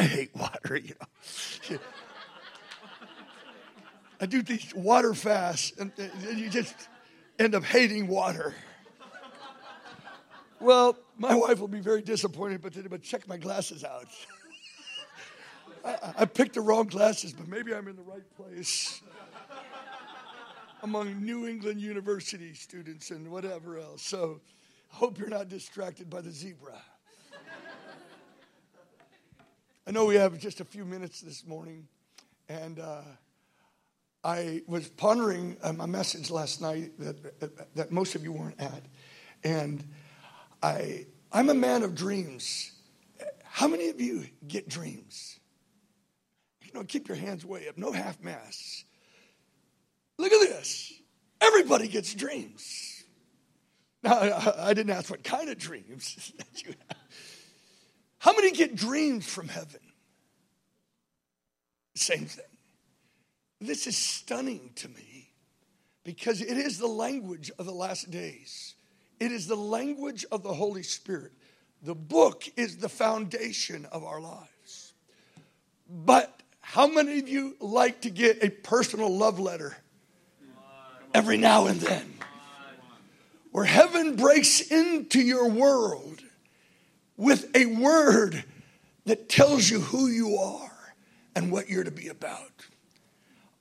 I hate water, you know. I do these water fasts, and, and you just end up hating water. Well, my wife will be very disappointed, but, but check my glasses out. I, I picked the wrong glasses, but maybe I'm in the right place among New England University students and whatever else. So I hope you're not distracted by the zebra. I know we have just a few minutes this morning, and uh, I was pondering uh, my message last night that, that, most of you weren't at, and I I'm a man of dreams. How many of you get dreams? You know, keep your hands way up. No half masks. Look at this. Everybody gets dreams. Now, I didn't ask what kind of dreams that you have. How many get dreams from heaven? Same thing. This is stunning to me because it is the language of the last days. It is the language of the Holy Spirit. The book is the foundation of our lives. But how many of you like to get a personal love letter every now and then? Where heaven breaks into your world with a word that tells you who you are and what you're to be about.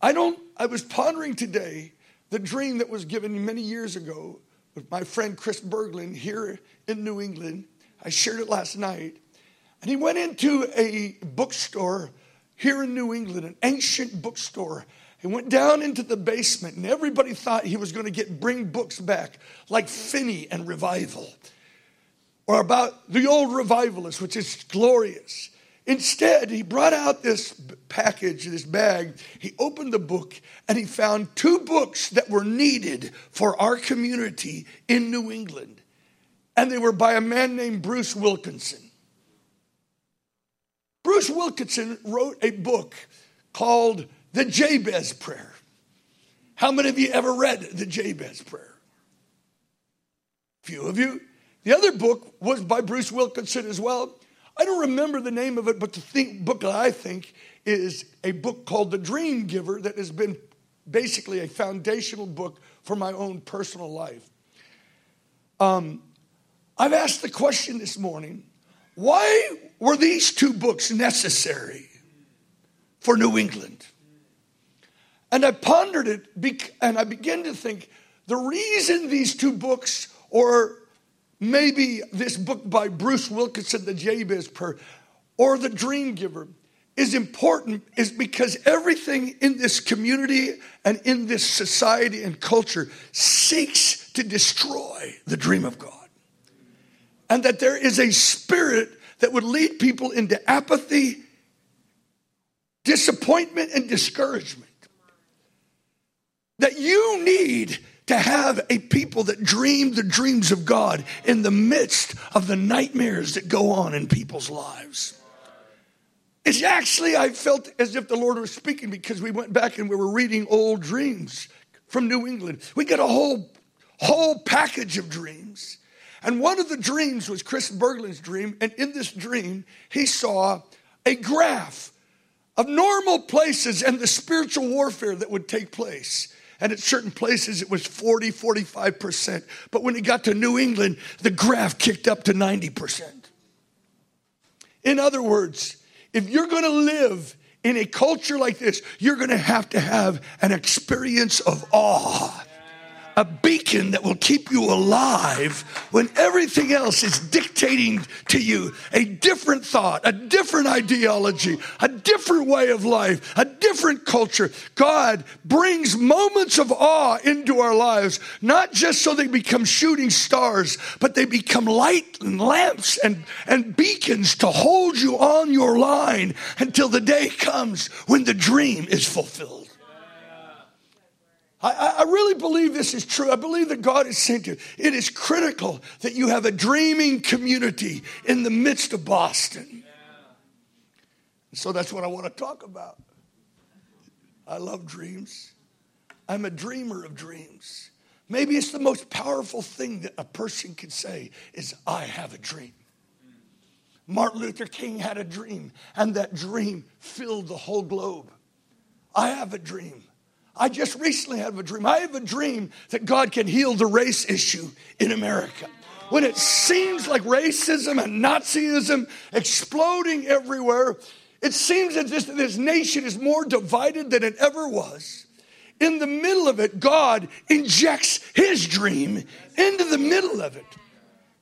I don't, I was pondering today the dream that was given many years ago with my friend Chris Berglund here in New England. I shared it last night. And he went into a bookstore here in New England, an ancient bookstore. He went down into the basement, and everybody thought he was going to get bring books back, like Finney and Revival, or about the old revivalists, which is glorious. Instead, he brought out this package, this bag. He opened the book and he found two books that were needed for our community in New England. And they were by a man named Bruce Wilkinson. Bruce Wilkinson wrote a book called The Jabez Prayer. How many of you ever read The Jabez Prayer? Few of you. The other book was by Bruce Wilkinson as well. I don't remember the name of it, but the thing, book that I think is a book called The Dream Giver that has been basically a foundational book for my own personal life. Um, I've asked the question this morning why were these two books necessary for New England? And I pondered it and I began to think the reason these two books, or maybe this book by Bruce Wilkinson, The Jabez Prayer, or The Dream Giver, is important is because everything in this community and in this society and culture seeks to destroy the dream of God. And that there is a spirit that would lead people into apathy, disappointment, and discouragement. That you need to have a people that dream the dreams of God in the midst of the nightmares that go on in people's lives. It's actually, I felt as if the Lord was speaking because we went back and we were reading old dreams from New England. We got a whole, whole package of dreams. And one of the dreams was Chris Berglund's dream. And in this dream, he saw a graph of normal places and the spiritual warfare that would take place. And at certain places, it was 40, 45%. But when he got to New England, the graph kicked up to 90%. In other words, if you're going to live in a culture like this, you're going to have to have an experience of awe a beacon that will keep you alive when everything else is dictating to you a different thought, a different ideology, a different way of life, a different culture. God brings moments of awe into our lives, not just so they become shooting stars, but they become light and lamps and, and beacons to hold you on your line until the day comes when the dream is fulfilled. I, I, really believe this is true. I believe that God has sent you. It is critical that you have a dreaming community in the midst of Boston. So that's what I want to talk about. I love dreams. I'm a dreamer of dreams. Maybe it's the most powerful thing that a person can say is, I have a dream. Martin Luther King had a dream, and that dream filled the whole globe. I have a dream. I just recently had a dream. I have a dream that God can heal the race issue in America. When it seems like racism and Nazism exploding everywhere, it seems that this, this nation is more divided than it ever was. In the middle of it, God injects his dream into the middle of it.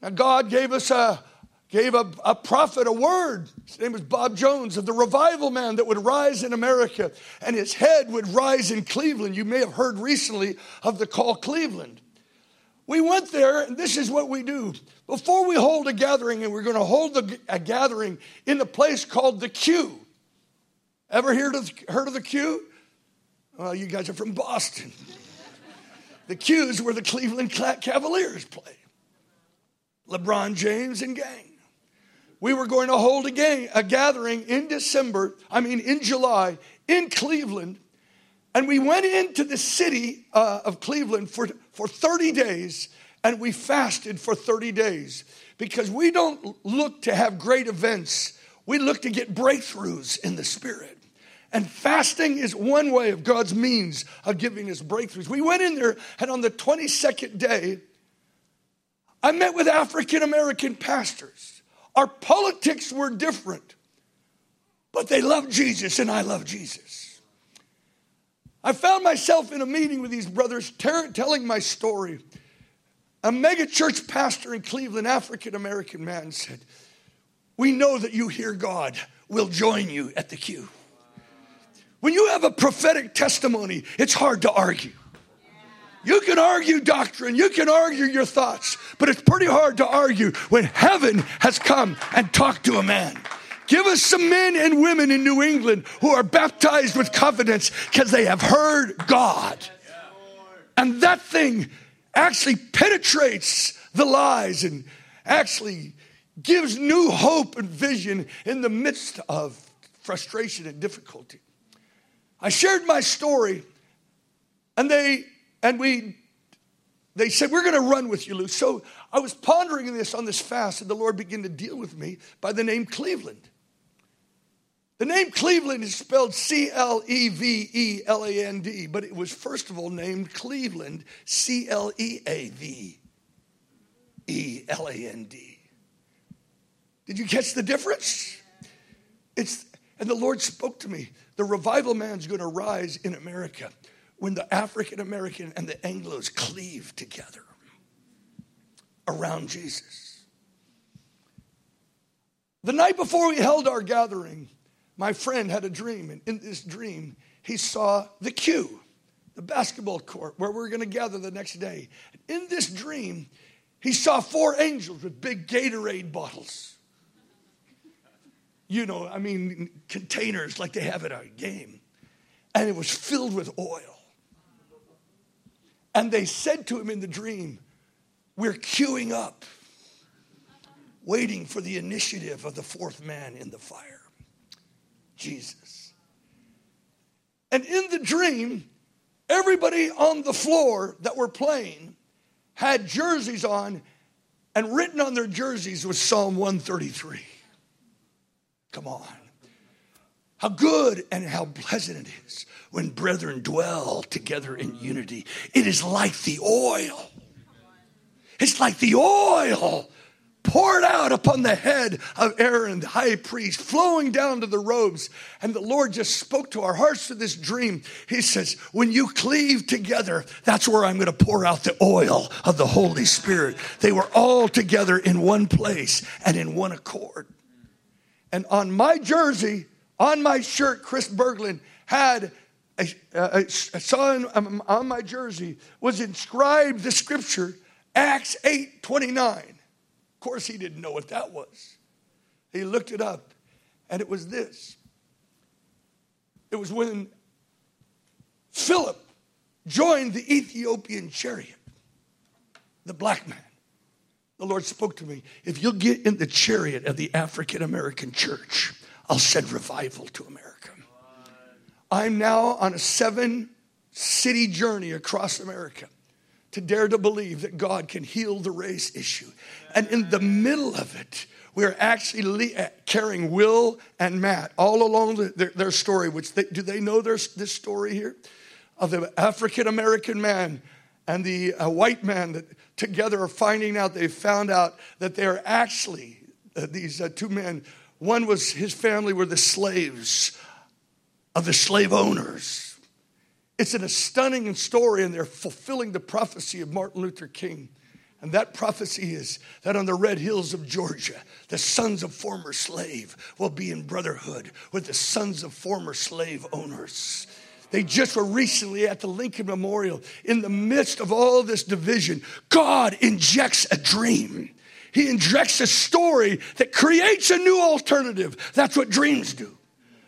Now, God gave us a, gave a, a prophet a word. His name was Bob Jones, of the revival man that would rise in America, and his head would rise in Cleveland. You may have heard recently of the call Cleveland. We went there, and this is what we do. Before we hold a gathering, and we're going to hold a, gathering in a place called the Q. Ever heard of, heard of the Q? Well, you guys are from Boston. the Q is where the Cleveland Cavaliers play. LeBron James and gang we were going to hold a, gang, a gathering in December, I mean, in July, in Cleveland. And we went into the city uh, of Cleveland for, for 30 days and we fasted for 30 days because we don't look to have great events, we look to get breakthroughs in the spirit. And fasting is one way of God's means of giving us breakthroughs. We went in there, and on the 22nd day, I met with African American pastors. Our politics were different, but they loved Jesus and I love Jesus. I found myself in a meeting with these brothers telling my story. A megachurch pastor in Cleveland, African American man, said, We know that you hear God. We'll join you at the Q. When you have a prophetic testimony, it's hard to argue. You can argue doctrine, you can argue your thoughts, but it's pretty hard to argue when heaven has come and talked to a man. Give us some men and women in New England who are baptized with confidence because they have heard God. And that thing actually penetrates the lies and actually gives new hope and vision in the midst of frustration and difficulty. I shared my story, and they and we, they said, We're going to run with you, Lou. So I was pondering this on this fast, and the Lord began to deal with me by the name Cleveland. The name Cleveland is spelled C L E V E L A N D, but it was first of all named Cleveland, C L E A V E L A N D. Did you catch the difference? It's, and the Lord spoke to me. The revival man's going to rise in America when the African American and the Anglos cleave together around Jesus. The night before we held our gathering, my friend had a dream, and in this dream, he saw the Q, the basketball court where we are going to gather the next day. In this dream, he saw four angels with big Gatorade bottles. You know, I mean, containers like they have at a game. And it was filled with oil. And they said to him in the dream, We're queuing up, waiting for the initiative of the fourth man in the fire, Jesus. And in the dream, everybody on the floor that were playing had jerseys on, and written on their jerseys was Psalm 133. Come on. How good and how pleasant it is when brethren dwell together in unity. It is like the oil. It's like the oil poured out upon the head of Aaron, the high priest, flowing down to the robes. And the Lord just spoke to our hearts through this dream. He says, When you cleave together, that's where I'm going to pour out the oil of the Holy Spirit. They were all together in one place and in one accord. And on my jersey, on my shirt, Chris Berglund had a, a, a sign um, um, on my jersey was inscribed the scripture Acts 8 29. Of course, he didn't know what that was. He looked it up, and it was this. It was when Philip joined the Ethiopian chariot, the black man. The Lord spoke to me if you'll get in the chariot of the African American church, I'll send revival to America. I'm now on a seven city journey across America to dare to believe that God can heal the race issue. And in the middle of it, we're actually uh, carrying Will and Matt all along the, their, their, story. Which they, do they know their, this story here of the African American man and the uh, white man that together are finding out they found out that they are actually uh, these uh, two men. One was his family were the slaves of the slave owners. It's an stunning story, and they're fulfilling the prophecy of Martin Luther King. And that prophecy is that on the red hills of Georgia, the sons of former slave will be in brotherhood with the sons of former slave owners. They just were recently at the Lincoln Memorial. In the midst of all this division, God injects a dream. He injects a story that creates a new alternative. That's what dreams do.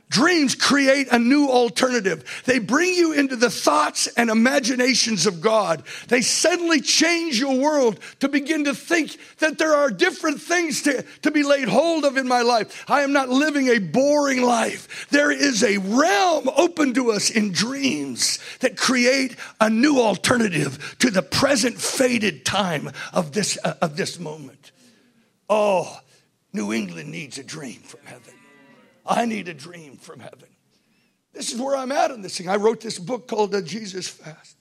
Dreams create a new alternative. They bring you into the thoughts and imaginations of God. They suddenly change your world to begin to think that there are different things to, to be laid hold of in my life. I am not living a boring life. There is a realm open to us in dreams that create a new alternative to the present faded time of this, uh, of this moment. Oh, New England needs a dream from heaven. I need a dream from heaven. This is where I'm at in this thing. I wrote this book called The Jesus Fast.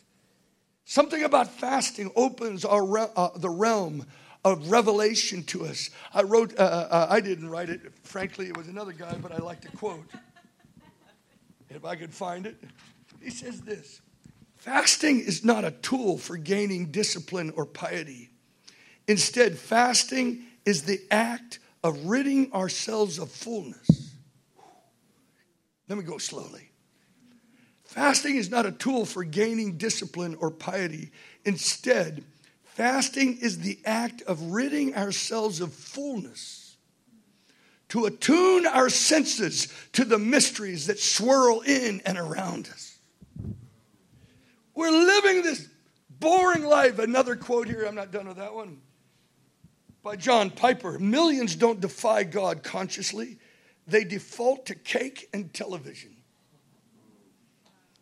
Something about fasting opens our, uh, the realm of revelation to us. I wrote, uh, uh, uh, I didn't write it. Frankly, it was another guy, but I like to quote. If I could find it. He says this Fasting is not a tool for gaining discipline or piety. Instead, fasting is the act of ridding ourselves of fullness let me go slowly. Fasting is not a tool for gaining discipline or piety. Instead, fasting is the act of ridding ourselves of fullness, to attune our senses to the mysteries that swirl in and around us. We're living this boring life. Another quote here, I'm not done with that one, by John Piper Millions don't defy God consciously they default to cake and television.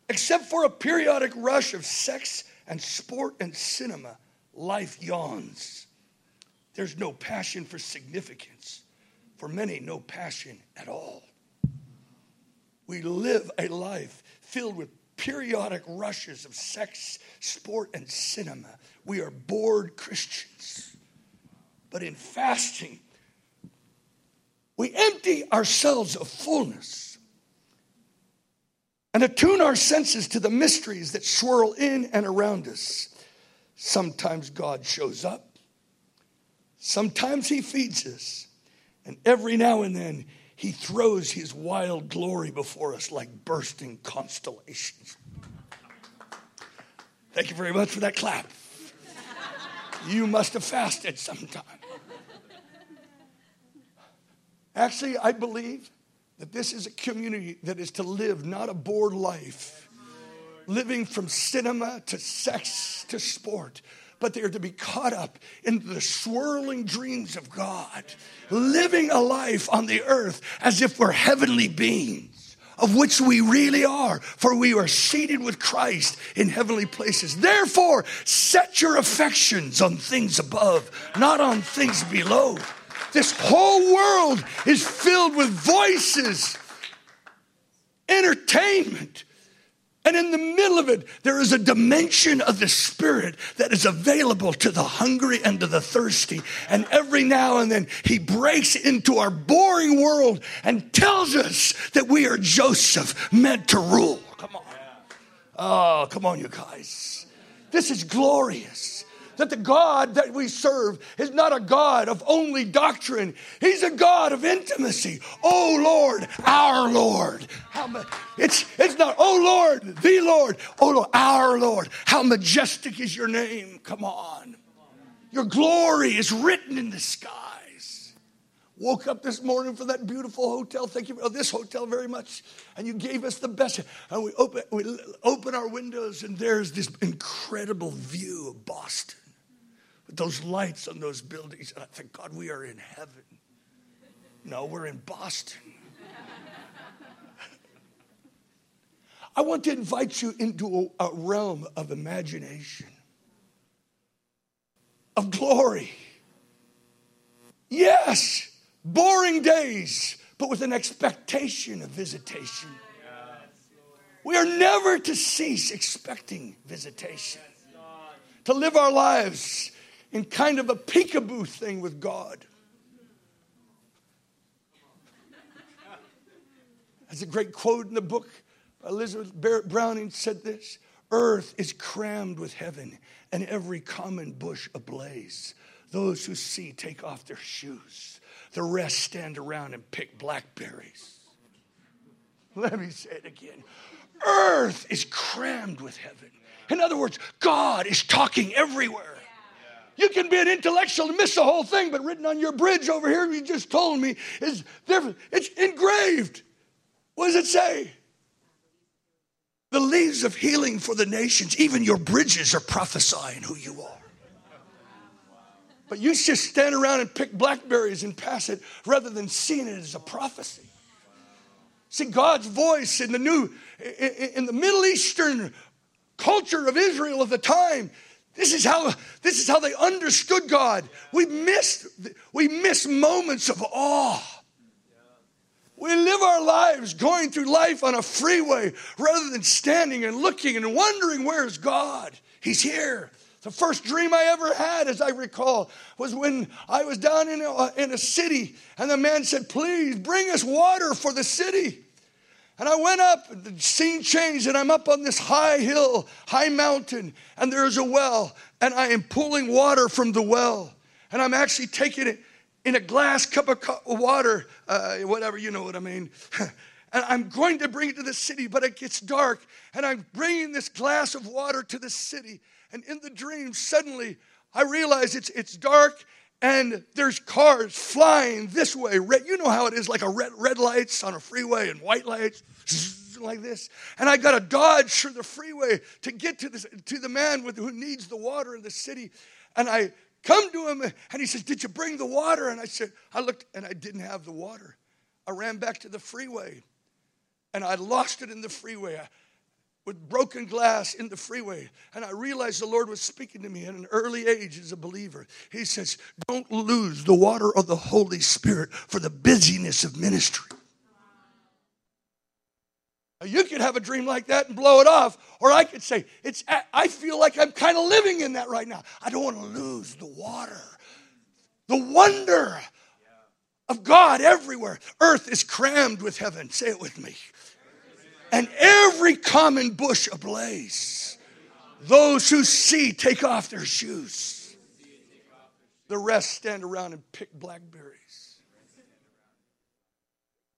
Except for a periodic rush of sex and sport and cinema, life yawns. There's no passion for significance. For many, no passion at all. We live a life filled with periodic rushes of sex, sport, and cinema. We are bored Christians. But in fasting, we empty ourselves of fullness and attune our senses to the mysteries that swirl in and around us. Sometimes God shows up, sometimes He feeds us, and every now and then He throws His wild glory before us like bursting constellations. Thank you very much for that clap. You must have fasted sometime. Actually, I believe that this is a community that is to live not a bored life, living from cinema to sex to sport, but they are to be caught up in the swirling dreams of God, living a life on the earth as if we're heavenly beings. Of which we really are, for we are seated with Christ in heavenly places. Therefore, set your affections on things above, not on things below. This whole world is filled with voices, entertainment. And in the middle of it, there is a dimension of the Spirit that is available to the hungry and to the thirsty. And every now and then, He breaks into our boring world and tells us that we are Joseph meant to rule. Come on. Oh, come on, you guys. This is glorious that the God that we serve is not a God of only doctrine, He's a God of intimacy. Oh Lord, our Lord. Ma- it's, it's not, oh Lord, the Lord, oh Lord, our Lord. How majestic is your name. Come on. Your glory is written in the skies. Woke up this morning for that beautiful hotel. Thank you for oh, this hotel very much. And you gave us the best. And we open, we open our windows, and there's this incredible view of Boston those lights on those buildings. And I think, God, we are in heaven. No, we're in Boston. I want to invite you into a, a realm of imagination, of glory. Yes, boring days, but with an expectation of visitation. We are never to cease expecting visitation. To live our lives in kind of a peekaboo thing with God. There's a great quote in the book. Elizabeth Barrett Browning said this Earth is crammed with heaven, and every common bush ablaze. Those who see take off their shoes. The rest stand around and pick blackberries. Let me say it again. Earth is crammed with heaven. In other words, God is talking everywhere. You can be an intellectual and miss the whole thing, but written on your bridge over here, you just told me, is different. It's engraved. What does it say? The leaves of healing for the nations, even your bridges are prophesying who you are. But you just stand around and pick blackberries and pass it rather than seeing it as a prophecy. See, God's voice in the new, in the Middle Eastern culture of Israel of the time, this is how, this is how they understood God. We missed, we miss moments of awe. We live our lives going through life on a freeway rather than standing and looking and wondering where's God? He's here. The first dream I ever had, as I recall, was when I was down in a, in a city and the man said, Please bring us water for the city. And I went up, the scene changed, and I'm up on this high hill, high mountain, and there's a well, and I am pulling water from the well. And I'm actually taking it in a glass cup of water, uh, whatever, you know what I mean. and I'm going to bring it to the city, but it gets dark, and I'm bringing this glass of water to the city. And in the dream, suddenly I realize it's, it's dark and there's cars flying this way. Red, you know how it is, like a red, red lights on a freeway and white lights, like this. And I got to dodge through the freeway to get to, this, to the man with, who needs the water in the city. And I come to him and he says, Did you bring the water? And I said, I looked and I didn't have the water. I ran back to the freeway and I lost it in the freeway. I, with broken glass in the freeway. And I realized the Lord was speaking to me at an early age as a believer. He says, Don't lose the water of the Holy Spirit for the busyness of ministry. Now, you could have a dream like that and blow it off, or I could say, it's, I feel like I'm kind of living in that right now. I don't want to lose the water, the wonder of God everywhere. Earth is crammed with heaven. Say it with me and every common bush ablaze. Those who see take off their shoes. The rest stand around and pick blackberries.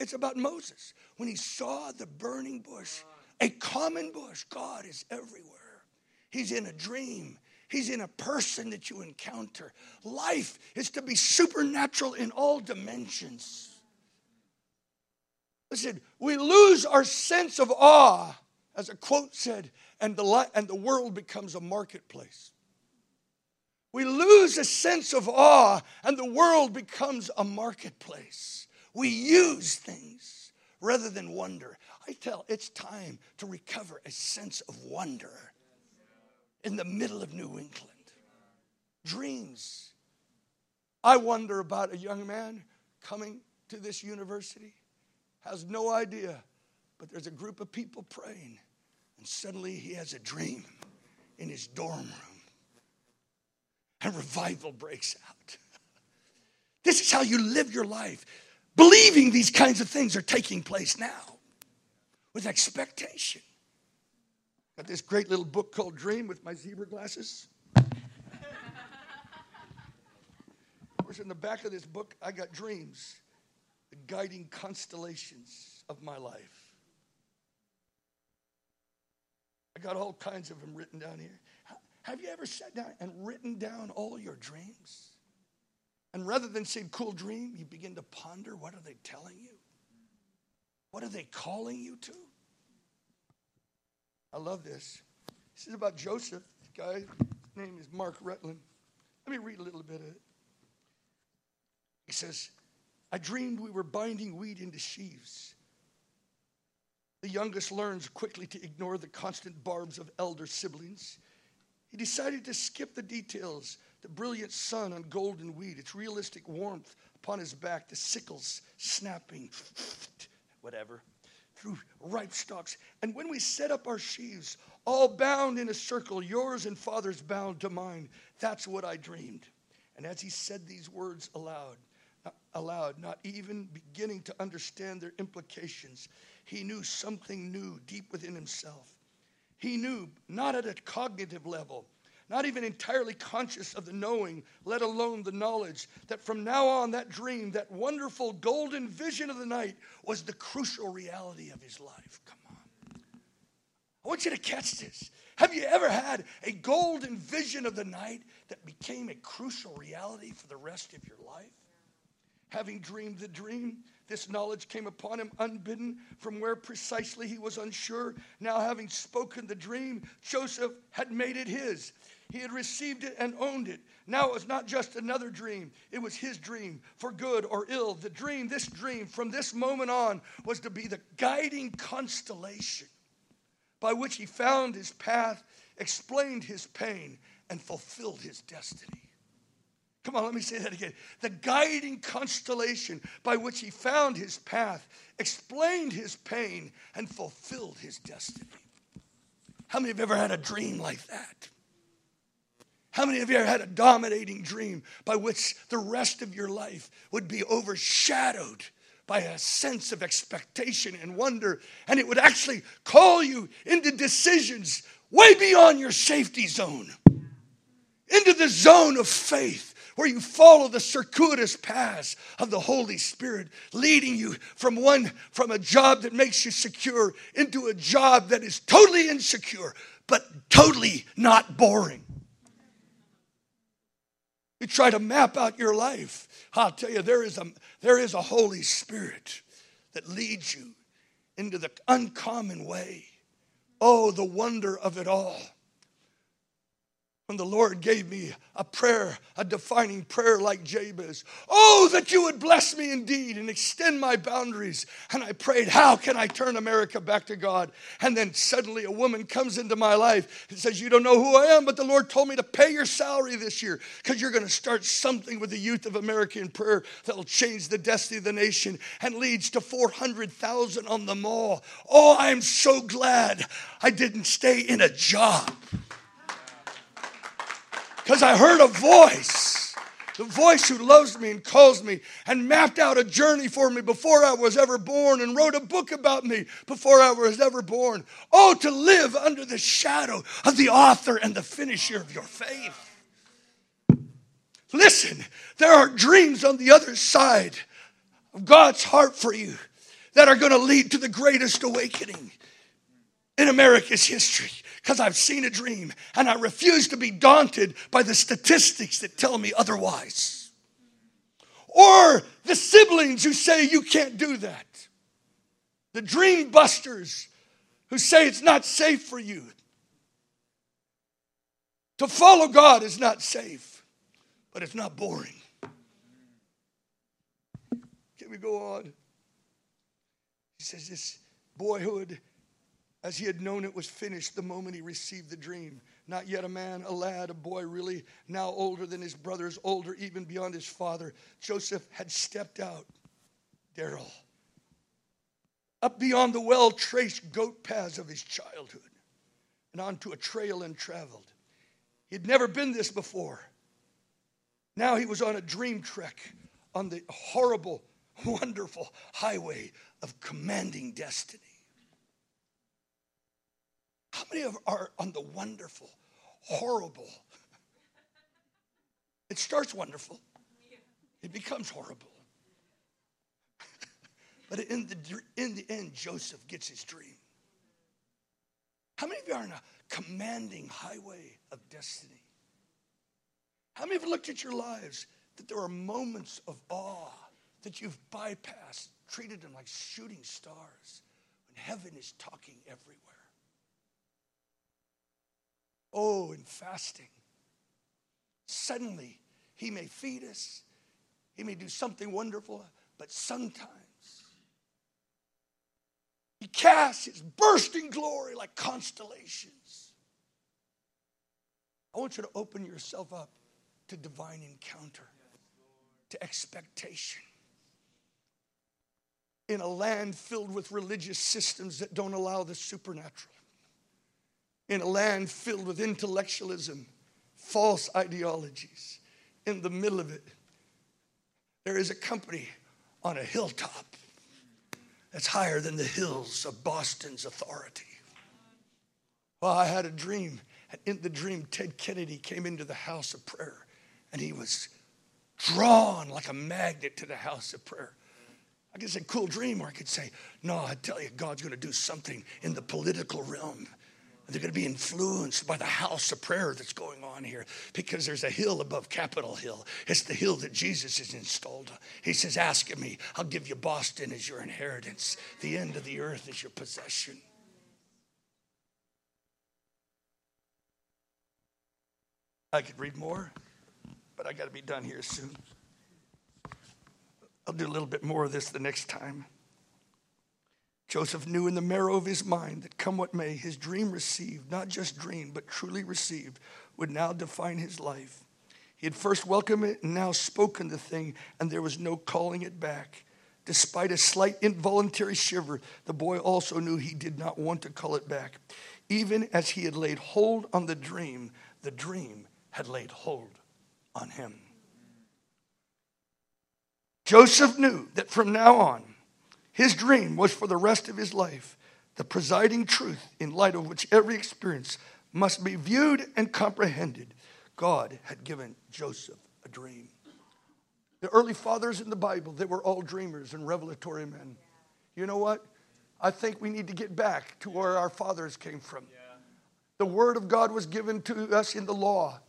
It's about Moses. When he saw the burning bush, a common bush, God is everywhere. He's in a dream, He's in a person that you encounter. Life is to be supernatural in all dimensions. Listen, we lose our sense of awe, as a quote said, and the, and the world becomes a marketplace. We lose a sense of awe, and the world becomes a marketplace. We use things rather than wonder. I tell, it's time to recover a sense of wonder in the middle of New England. Dreams. I wonder about a young man coming to this university has no idea, but there's a group of people praying, and suddenly he has a dream in his dorm room, and revival breaks out. this is how you live your life, believing these kinds of things are taking place now with expectation. Got this great little book called Dream with my zebra glasses. of course, in the back of this book, I got dreams the guiding constellations of my life. I got all kinds of them written down here. Have you ever sat down and written down all your dreams? And rather than saying, cool dream, you begin to ponder what are they telling you? What are they calling you to? I love this. This is about Joseph. This guy, his name is Mark Rutland. Let me read a little bit of it. He says, I dreamed we were binding wheat into sheaves. The youngest learns quickly to ignore the constant barbs of elder siblings. He decided to skip the details the brilliant sun on golden wheat, its realistic warmth upon his back, the sickles snapping, whatever, through ripe stalks. And when we set up our sheaves, all bound in a circle, yours and father's bound to mine, that's what I dreamed. And as he said these words aloud, aloud, not even beginning to understand their implications, he knew something new deep within himself. He knew, not at a cognitive level, not even entirely conscious of the knowing, let alone the knowledge, that from now on, that dream, that wonderful golden vision of the night, was the crucial reality of his life. Come on. I want you to catch this. Have you ever had a golden vision of the night that became a crucial reality for the rest of your life? Having dreamed the dream, this knowledge came upon him unbidden from where precisely he was unsure. Now, having spoken the dream, Joseph had made it his. He had received it and owned it. Now it was not just another dream, it was his dream, for good or ill. The dream, this dream, from this moment on, was to be the guiding constellation by which he found his path, explained his pain, and fulfilled his destiny. Come on, let me say that again. The guiding constellation by which he found his path, explained his pain, and fulfilled his destiny. How many have ever had a dream like that? How many of you ever had a dominating dream by which the rest of your life would be overshadowed by a sense of expectation and wonder, and it would actually call you into decisions way beyond your safety zone, into the zone of faith? Where you follow the circuitous paths of the Holy Spirit, leading you from one from a job that makes you secure into a job that is totally insecure, but totally not boring. You try to map out your life. I'll tell you, there is a, there is a Holy Spirit that leads you into the uncommon way. Oh, the wonder of it all when the Lord gave me a prayer, a defining prayer like Jabez. Oh, that you would bless me indeed and extend my boundaries. And I prayed, How can I turn America back to God? And then suddenly a woman comes into my life and says, You don't know who I am, but the Lord told me to pay your salary this year because you're going to start something with the youth of America in prayer that will change the destiny of the nation and leads to 400,000 on the mall. Oh, I'm so glad I didn't stay in a job because I heard a voice. The voice who loves me and calls me and mapped out a journey for me before I was ever born and wrote a book about me before I was ever born. Oh, to live under the shadow of the author and the finisher of your faith. Listen, there are dreams on the other side of God's heart for you that are going to lead to the greatest awakening in America's history because I've seen a dream and I refuse to be daunted by the statistics that tell me otherwise. Or the siblings who say you can't do that. The dream busters who say it's not safe for you. To follow God is not safe, but it's not boring. Can we go on? He says, This boyhood as he had known it was finished the moment he received the dream. Not yet a man, a lad, a boy, really now older than his brothers, older even beyond his father. Joseph had stepped out, Daryl, up beyond the well traced goat paths of his childhood and onto a trail untraveled. He had never been this before. Now he was on a dream trek on the horrible, wonderful highway of commanding destiny. How many of are on the wonderful, horrible? It starts wonderful, it becomes horrible. but in the, in the end, Joseph gets his dream. How many of you are on a commanding highway of destiny? How many of you looked at your lives that there are moments of awe that you've bypassed, treated them like shooting stars, when heaven is talking everywhere? Oh, in fasting. Suddenly, He may feed us, He may do something wonderful, but sometimes He casts His bursting glory like constellations. I want you to open yourself up to divine encounter. to expectation. In a land filled with religious systems that don't allow the supernatural. In a land filled with intellectualism, false ideologies. In the middle of it, there is a company on a hilltop that's higher than the hills of Boston's authority. Well, I had a dream, and in the dream, Ted Kennedy came into the house of prayer, and he was drawn like a magnet to the house of prayer. I could say, cool dream, or I could say, no, I tell you, God's going to do something in the political realm. They're going to be influenced by the house of prayer that's going on here because there's a hill above Capitol Hill. It's the hill that Jesus has installed. He says, Ask of me, I'll give you Boston as your inheritance, the end of the earth as your possession. I could read more but I got to be done here soon. I'll do a little bit more of this the next time. Joseph knew in the marrow of his mind that come what may, his dream received, not just dreamed, but truly received, would now define his life. He had first welcomed it and now spoken the thing, and there was no calling it back. Despite a slight involuntary shiver, the boy also knew he did not want to call it back. Even as he had laid hold on the dream, the dream had laid hold on him. Joseph knew that from now on, his dream was for the rest of his life the presiding truth in light of which every experience must be viewed and comprehended. God had given Joseph a dream. The early fathers in the Bible, they were all dreamers and revelatory men. You know what? I think we need to get back to where our fathers came from. The word of God was given to us in the law.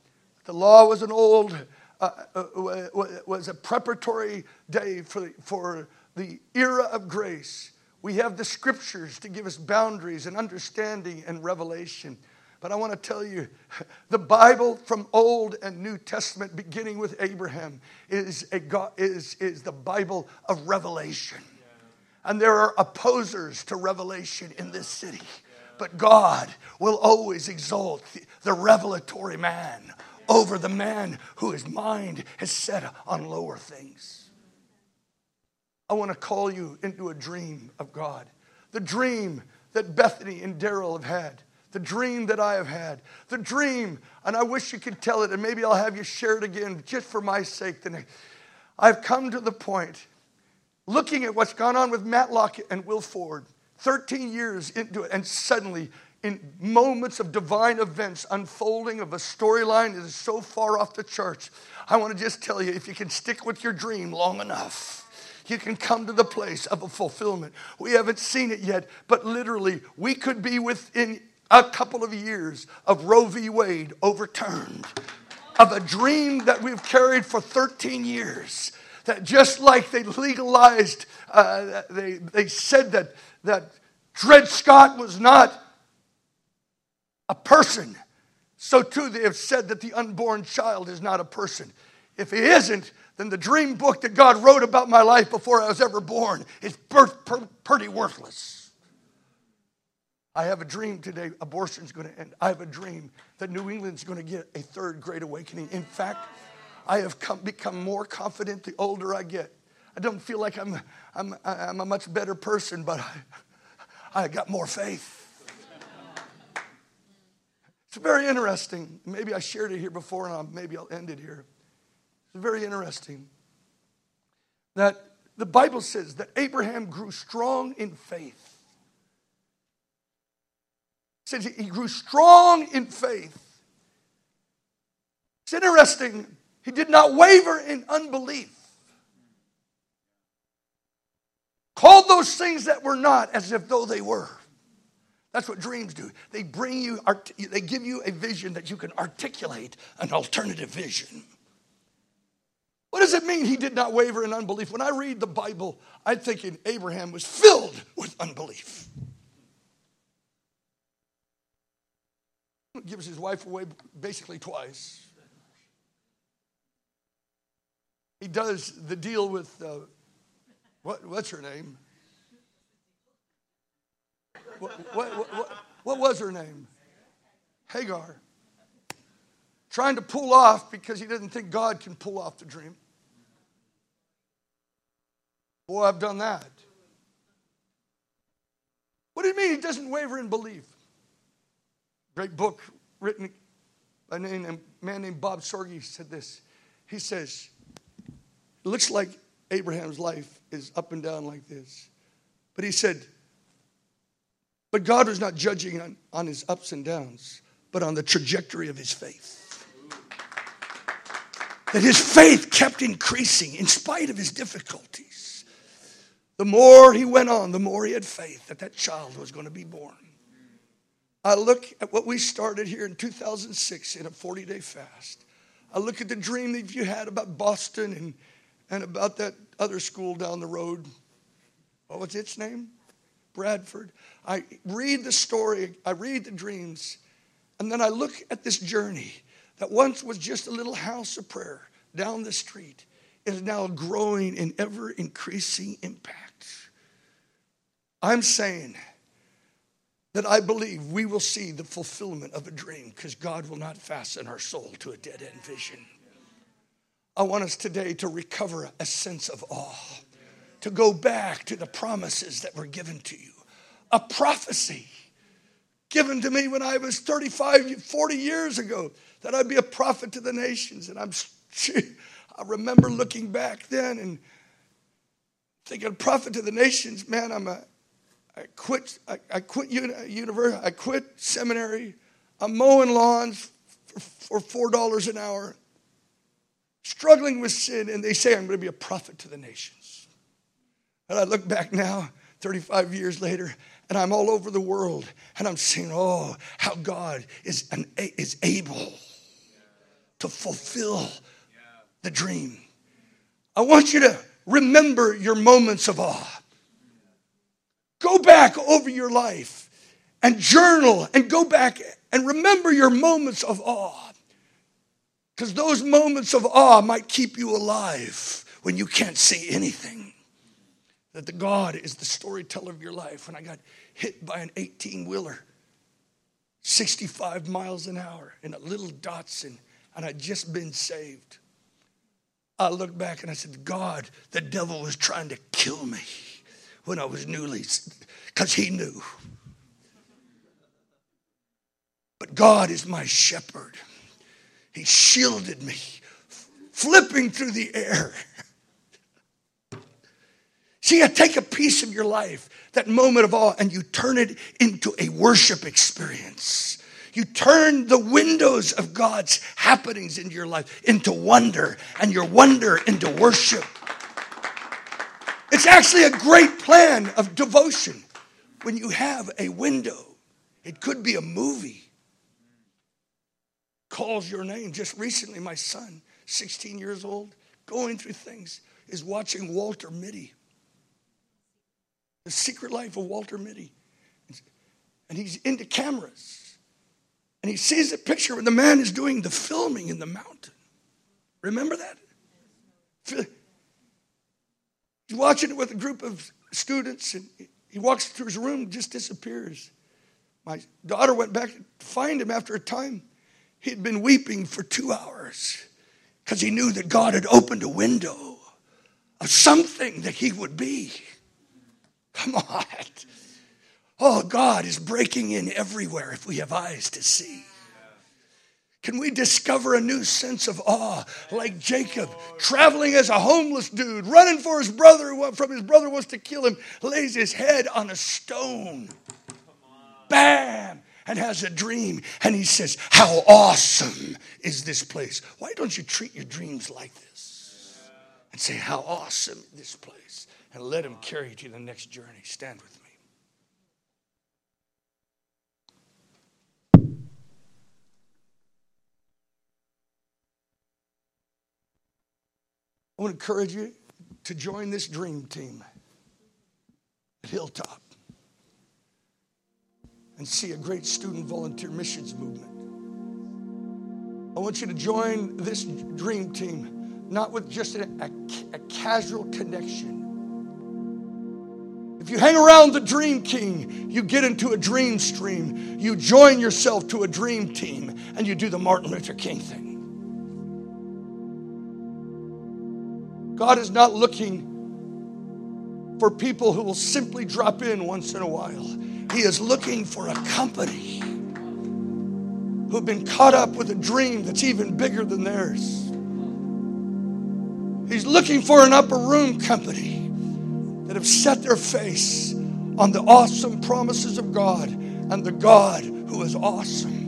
The law was an old, uh, uh, was a preparatory day for, for the era of grace. We have the scriptures to give us boundaries and understanding and revelation. But I want to tell you, the Bible from Old and New Testament, beginning with Abraham, is, a God, is, is the Bible of revelation. And there are opposers to revelation in this city. But God will always exalt the, the revelatory man over the man who his mind is set on lower things. I want to call you into a dream of God. The dream that Bethany and Daryl have had. The dream that I have had. The dream, and I wish you could tell it, and maybe I'll have you share it again just for my sake. Then I've come to the point, looking at what's gone on with Matt Lockett and Will Ford, 13 years into it, and suddenly in moments of divine events, unfolding of a storyline that is so far off the church. I want to just tell you if you can stick with your dream long enough, you can come to the place of a fulfillment. We haven't seen it yet, but literally, we could be within a couple of years of Roe v. Wade overturned, of a dream that we've carried for 13 years. That just like they legalized, uh, they, they said that, that Dred Scott was not a person, so too they have said that the unborn child is not a person. If he isn't, then the dream book that God wrote about my life before I was ever born is pretty worthless. I have a dream today abortion's going to end. I have a dream that New England's going to get a third great awakening. In fact, I have come, become more confident the older I get. I don't feel like I'm, I'm, I'm a much better person, but I, I got more faith. It's very interesting. Maybe I shared it here before, and I'll, maybe I'll end it here. Very interesting that the Bible says that Abraham grew strong in faith. It says he grew strong in faith. It's interesting. He did not waver in unbelief. Called those things that were not as if though they were. That's what dreams do. They bring you, they give you a vision that you can articulate an alternative vision. What does it mean he did not waver in unbelief? When I read the Bible, I'm thinking Abraham was filled with unbelief. He gives his wife away basically twice. He does the deal with, uh, what, what's her name? What, what, what, what was her name? Hagar. Trying to pull off because he doesn't think God can pull off the dream. Boy, I've done that. What do you mean he doesn't waver in belief? Great book written by a man named Bob Sorge said this. He says, It looks like Abraham's life is up and down like this. But he said, But God was not judging on, on his ups and downs, but on the trajectory of his faith. That his faith kept increasing in spite of his difficulties. The more he went on, the more he had faith that that child was going to be born. I look at what we started here in 2006 in a 40 day fast. I look at the dream that you had about Boston and, and about that other school down the road. What was its name? Bradford. I read the story, I read the dreams, and then I look at this journey that once was just a little house of prayer down the street is now growing in ever increasing impact. I'm saying that I believe we will see the fulfillment of a dream because God will not fasten our soul to a dead end vision. I want us today to recover a sense of awe, to go back to the promises that were given to you. A prophecy given to me when I was 35, 40 years ago that I'd be a prophet to the nations. And I'm, I remember looking back then and thinking, prophet to the nations, man, I'm a, I quit, I, I quit university, I quit seminary. I'm mowing lawns for, for $4 an hour, struggling with sin, and they say I'm going to be a prophet to the nations. And I look back now, 35 years later, and I'm all over the world, and I'm saying, oh, how God is, an, is able to fulfill the dream. I want you to remember your moments of awe. Go back over your life and journal and go back and remember your moments of awe. Because those moments of awe might keep you alive when you can't see anything. That the God is the storyteller of your life. When I got hit by an 18 wheeler, 65 miles an hour in a little Datsun, and I'd just been saved. I looked back and I said, God, the devil was trying to kill me when I was newly, because he knew. But God is my shepherd. He shielded me, flipping through the air. See, I take a piece of your life, that moment of awe, and you turn it into a worship experience. You turn the windows of God's happenings in your life into wonder, and your wonder into worship. It's actually a great plan of devotion when you have a window. It could be a movie. Calls your name. Just recently, my son, 16 years old, going through things, is watching Walter Mitty. The Secret Life of Walter Mitty. And he's into cameras. And he sees a picture where the man is doing the filming in the mountain. Remember that? He's watching it with a group of students, and he walks through his room, just disappears. My daughter went back to find him after a time. He had been weeping for two hours because he knew that God had opened a window of something that he would be. Come on. Oh, God is breaking in everywhere if we have eyes to see. Can we discover a new sense of awe like Jacob, traveling as a homeless dude, running for his brother from his brother wants to kill him, lays his head on a stone. Bam! And has a dream. And he says, How awesome is this place? Why don't you treat your dreams like this? And say, How awesome this place. And let him carry you to the next journey. Stand with me. I want to encourage you to join this dream team at Hilltop and see a great student volunteer missions movement. I want you to join this dream team, not with just a, a, a casual connection. If you hang around the Dream King, you get into a dream stream. You join yourself to a dream team and you do the Martin Luther King thing. God is not looking for people who will simply drop in once in a while. He is looking for a company who've been caught up with a dream that's even bigger than theirs. He's looking for an upper room company that have set their face on the awesome promises of God and the God who is awesome.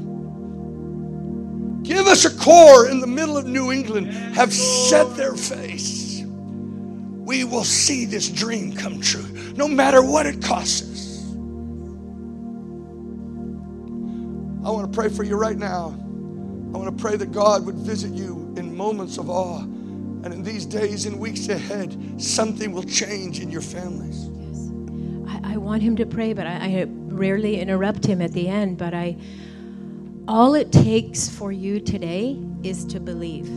Give us a core in the middle of New England, have set their face. We will see this dream come true, no matter what it costs us. I want to pray for you right now. I want to pray that God would visit you in moments of awe. And in these days and weeks ahead, something will change in your families. Yes. I, I want him to pray, but I, I rarely interrupt him at the end. But I, all it takes for you today is to believe.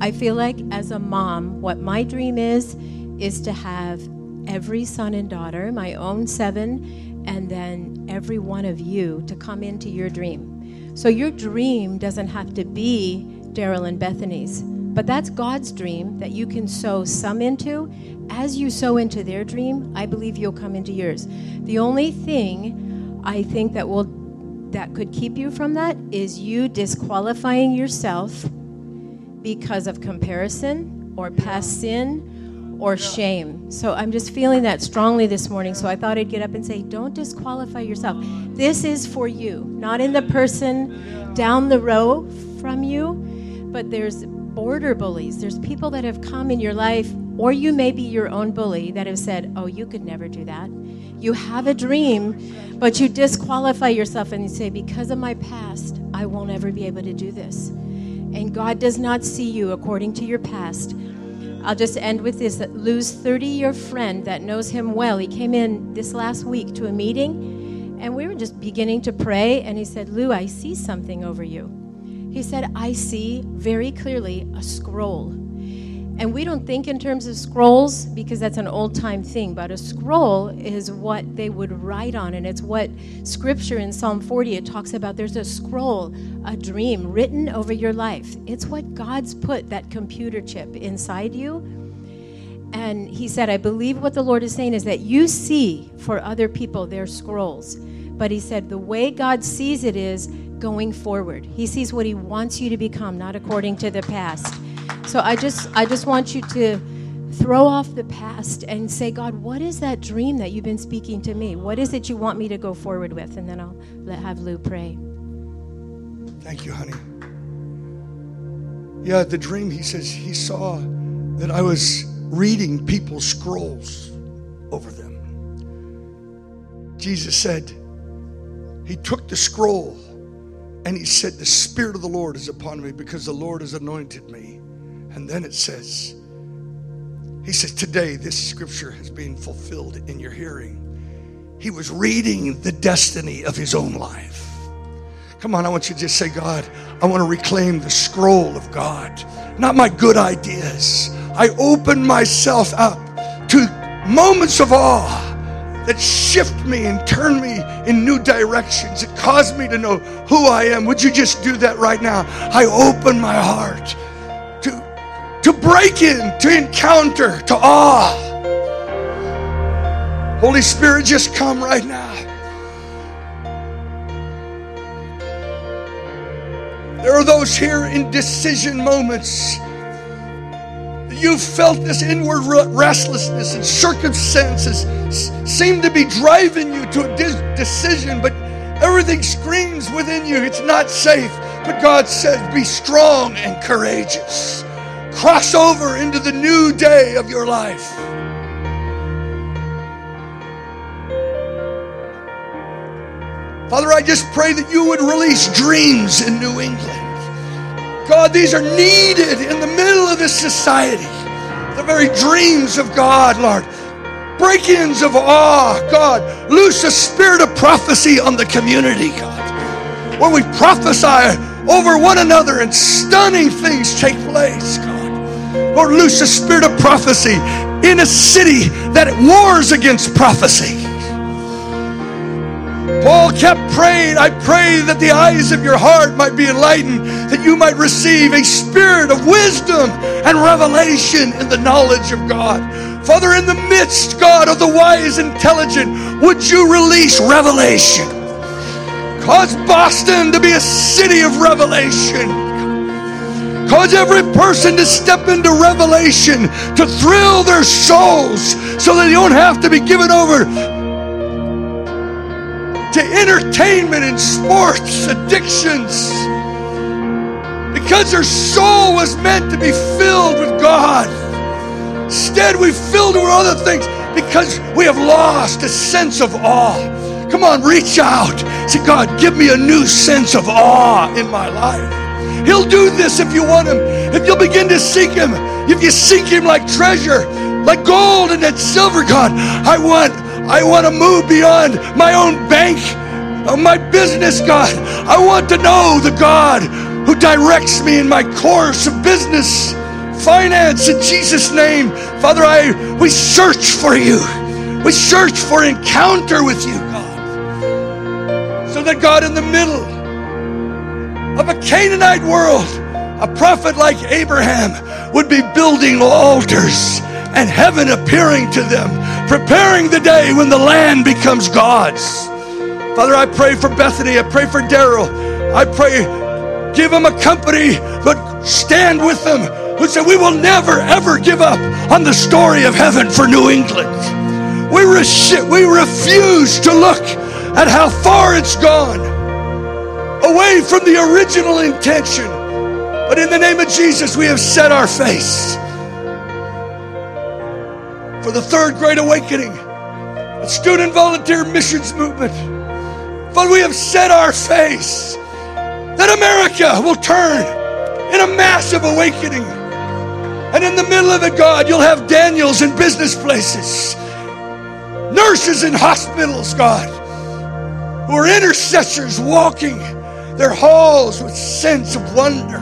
I feel like as a mom, what my dream is, is to have every son and daughter, my own seven, and then every one of you to come into your dream. So your dream doesn't have to be Daryl and Bethany's, but that's God's dream that you can sow some into. As you sow into their dream, I believe you'll come into yours. The only thing I think that will that could keep you from that is you disqualifying yourself because of comparison or past sin or shame. So I'm just feeling that strongly this morning. So I thought I'd get up and say, don't disqualify yourself. This is for you, not in the person down the row from you, but there's border bullies. There's people that have come in your life, or you may be your own bully, that have said, oh, you could never do that. You have a dream, but you disqualify yourself and you say, because of my past, I won't ever be able to do this. And God does not see you according to your past. I'll just end with this Lou's 30 year friend that knows him well, he came in this last week to a meeting and we were just beginning to pray. And he said, Lou, I see something over you. He said, I see very clearly a scroll. And we don't think in terms of scrolls because that's an old time thing, but a scroll is what they would write on. And it's what scripture in Psalm 40 it talks about. There's a scroll, a dream written over your life. It's what God's put that computer chip inside you. And he said, I believe what the Lord is saying is that you see for other people their scrolls. But he said, the way God sees it is going forward. He sees what he wants you to become, not according to the past. So I just I just want you to throw off the past and say, God, what is that dream that you've been speaking to me? What is it you want me to go forward with? And then I'll let have Lou pray. Thank you, honey. Yeah, the dream, he says he saw that I was reading people's scrolls over them. Jesus said, He took the scroll and he said, The Spirit of the Lord is upon me because the Lord has anointed me and then it says, He says, Today this scripture has been fulfilled in your hearing. He was reading the destiny of his own life. Come on, I want you to just say, God, I want to reclaim the scroll of God, not my good ideas. I open myself up to moments of awe that shift me and turn me in new directions. that cause me to know who I am. Would you just do that right now? I open my heart to, to break in, to encounter, to awe. Holy Spirit, just come right now. There are those here in decision moments. You felt this inward restlessness and circumstances seem to be driving you to a decision, but everything screams within you it's not safe. But God says, be strong and courageous. Cross over into the new day of your life. Father, I just pray that you would release dreams in New England. God, these are needed in the middle of this society. The very dreams of God, Lord. Break ins of awe, God. Loose a spirit of prophecy on the community, God. Where we prophesy over one another and stunning things take place, God. Lord, loose a spirit of prophecy in a city that wars against prophecy. Paul kept praying, I pray that the eyes of your heart might be enlightened, that you might receive a spirit of wisdom and revelation in the knowledge of God. Father, in the midst, God, of the wise, intelligent, would you release revelation? Cause Boston to be a city of revelation. Cause every person to step into revelation, to thrill their souls so that they don't have to be given over entertainment and sports, addictions. Because their soul was meant to be filled with God. Instead, we filled with other things because we have lost a sense of awe. Come on, reach out. Say, God, give me a new sense of awe in my life. He'll do this if you want Him. If you'll begin to seek Him, if you seek Him like treasure, like gold and that silver, God, I want, I want to move beyond my own bank, my business, God. I want to know the God who directs me in my course of business, finance, in Jesus' name. Father, I we search for you. We search for encounter with you, God So that God, in the middle of a Canaanite world, a prophet like Abraham would be building altars and heaven appearing to them, preparing the day when the land becomes God's. Father, I pray for Bethany. I pray for Daryl. I pray, give them a company, but stand with them who said, We will never, ever give up on the story of heaven for New England. We, re- we refuse to look at how far it's gone away from the original intention. But in the name of Jesus, we have set our face for the third great awakening, the student volunteer missions movement. But we have set our face that America will turn in a massive awakening. And in the middle of it, God, you'll have Daniels in business places, nurses in hospitals, God who are intercessors walking their halls with sense of wonder,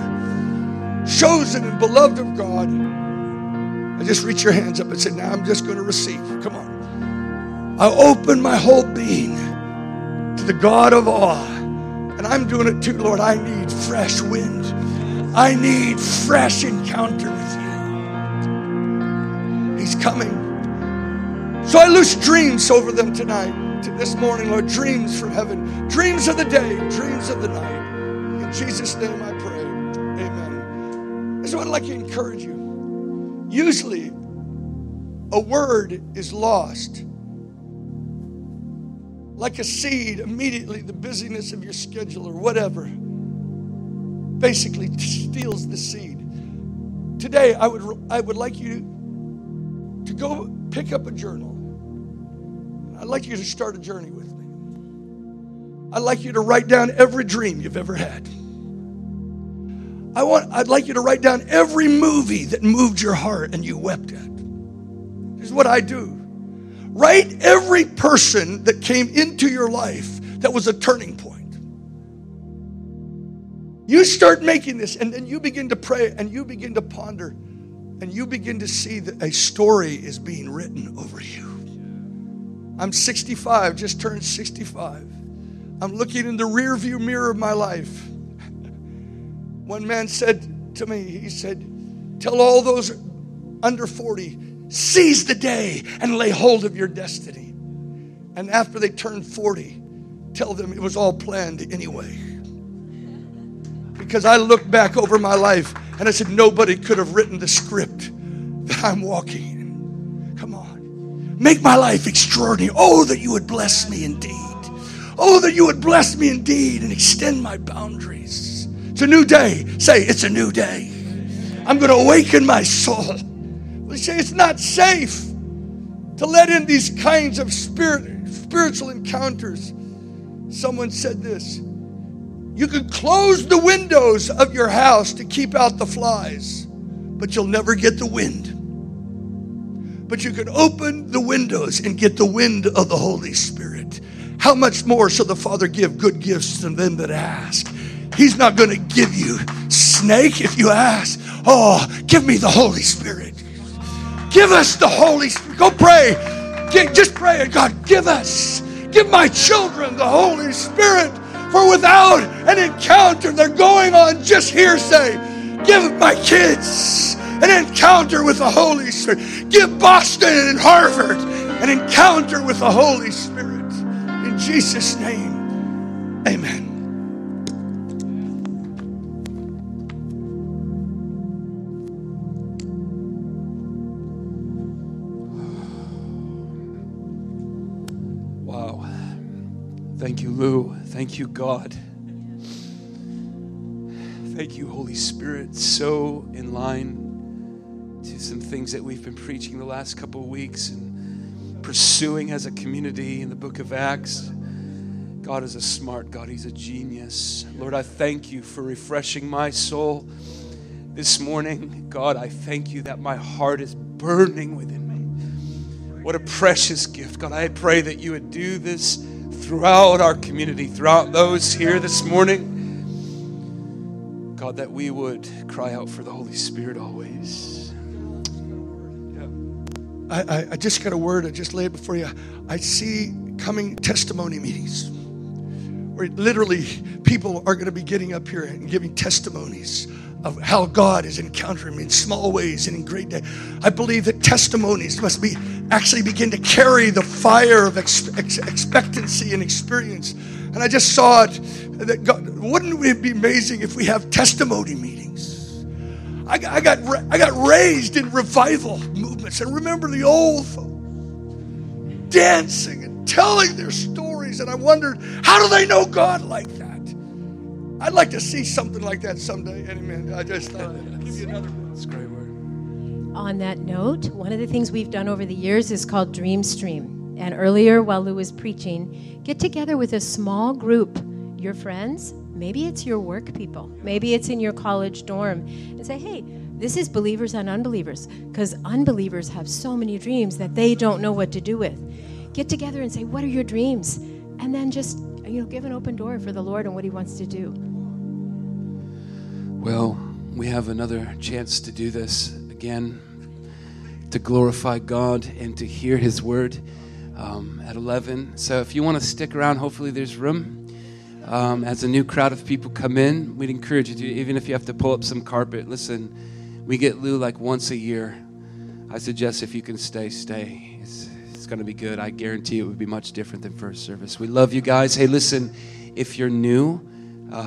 chosen and beloved of God. I just reach your hands up and say, Now I'm just going to receive. Come on. I open my whole being to the God of awe. And I'm doing it too, Lord. I need fresh wind. I need fresh encounter with you. He's coming. So I loose dreams over them tonight this morning, Lord, dreams from heaven, dreams of the day, dreams of the night. In Jesus' name I pray. Amen. Is what I'd like to encourage you. Usually, a word is lost. Like a seed, immediately the busyness of your schedule or whatever basically steals the seed. Today, I would, I would like you to go pick up a journal I'd like you to start a journey with me. I'd like you to write down every dream you've ever had. I want, I'd like you to write down every movie that moved your heart and you wept at. This is what I do. Write every person that came into your life that was a turning point. You start making this, and then you begin to pray and you begin to ponder, and you begin to see that a story is being written over you. I'm 65, just turned 65. I'm looking in the rear view mirror of my life. One man said to me, he said, Tell all those under 40, seize the day and lay hold of your destiny. And after they turned 40, tell them it was all planned anyway. Because I looked back over my life and I said, Nobody could have written the script that I'm walking in. Come on. Make my life extraordinary. Oh, that you would bless me indeed. Oh, that you would bless me indeed and extend my boundaries. It's a new day. Say, it's a new day. I'm going to awaken my soul. We say it's not safe to let in these kinds of spirit, spiritual encounters. Someone said this You can close the windows of your house to keep out the flies, but you'll never get the wind but you can open the windows and get the wind of the Holy Spirit. How much more shall the Father give good gifts to them that ask? He's not going to give you snake if you ask. Oh, give me the Holy Spirit. Give us the Holy Spirit. Go pray. just pray, God, give us, give my children the Holy Spirit. For without an encounter, they're going on just hearsay. Give my kids an encounter with the Holy Spirit. Give Boston and Harvard an encounter with the Holy Spirit. In Jesus' name, amen. Thank you, Lou. Thank you, God. Thank you, Holy Spirit. So in line to some things that we've been preaching the last couple of weeks and pursuing as a community in the book of Acts. God is a smart God, He's a genius. Lord, I thank you for refreshing my soul this morning. God, I thank you that my heart is burning within me. What a precious gift. God, I pray that you would do this throughout our community, throughout those here this morning. God, that we would cry out for the Holy Spirit always. Yeah. I, I, just got a word, I just lay it before you. I see coming testimony meetings where literally people are going to be getting up here and giving testimonies of how God is encountering me in small ways and in great day. I believe that testimonies must be actually begin to carry the fire of ex- ex- expectancy and experience. And I just saw it that God, wouldn't it be amazing if we have testimony meetings? I, I got I got raised in revival movements, and remember the old folks dancing and telling their stories, and I wondered how do they know God like that? I'd like to see something like that someday. Amen. I just thought I'd give you another. That's great word. On that note, one of the things we've done over the years is called Dream Stream. And earlier, while Lou was preaching, get together with a small group your friends, maybe it's your work people, maybe it's in your college dorm, and say, hey, this is believers and unbelievers, because unbelievers have so many dreams that they don't know what to do with. Get together and say, what are your dreams? And then just, you know, give an open door for the Lord and what He wants to do. Well, we have another chance to do this again, to glorify God and to hear His word um, at 11. So if you want to stick around, hopefully there's room. Um, as a new crowd of people come in, we'd encourage you to, even if you have to pull up some carpet, listen, we get Lou like once a year. I suggest if you can stay, stay. It's, it's going to be good. I guarantee it would be much different than first service. We love you guys. Hey, listen, if you're new,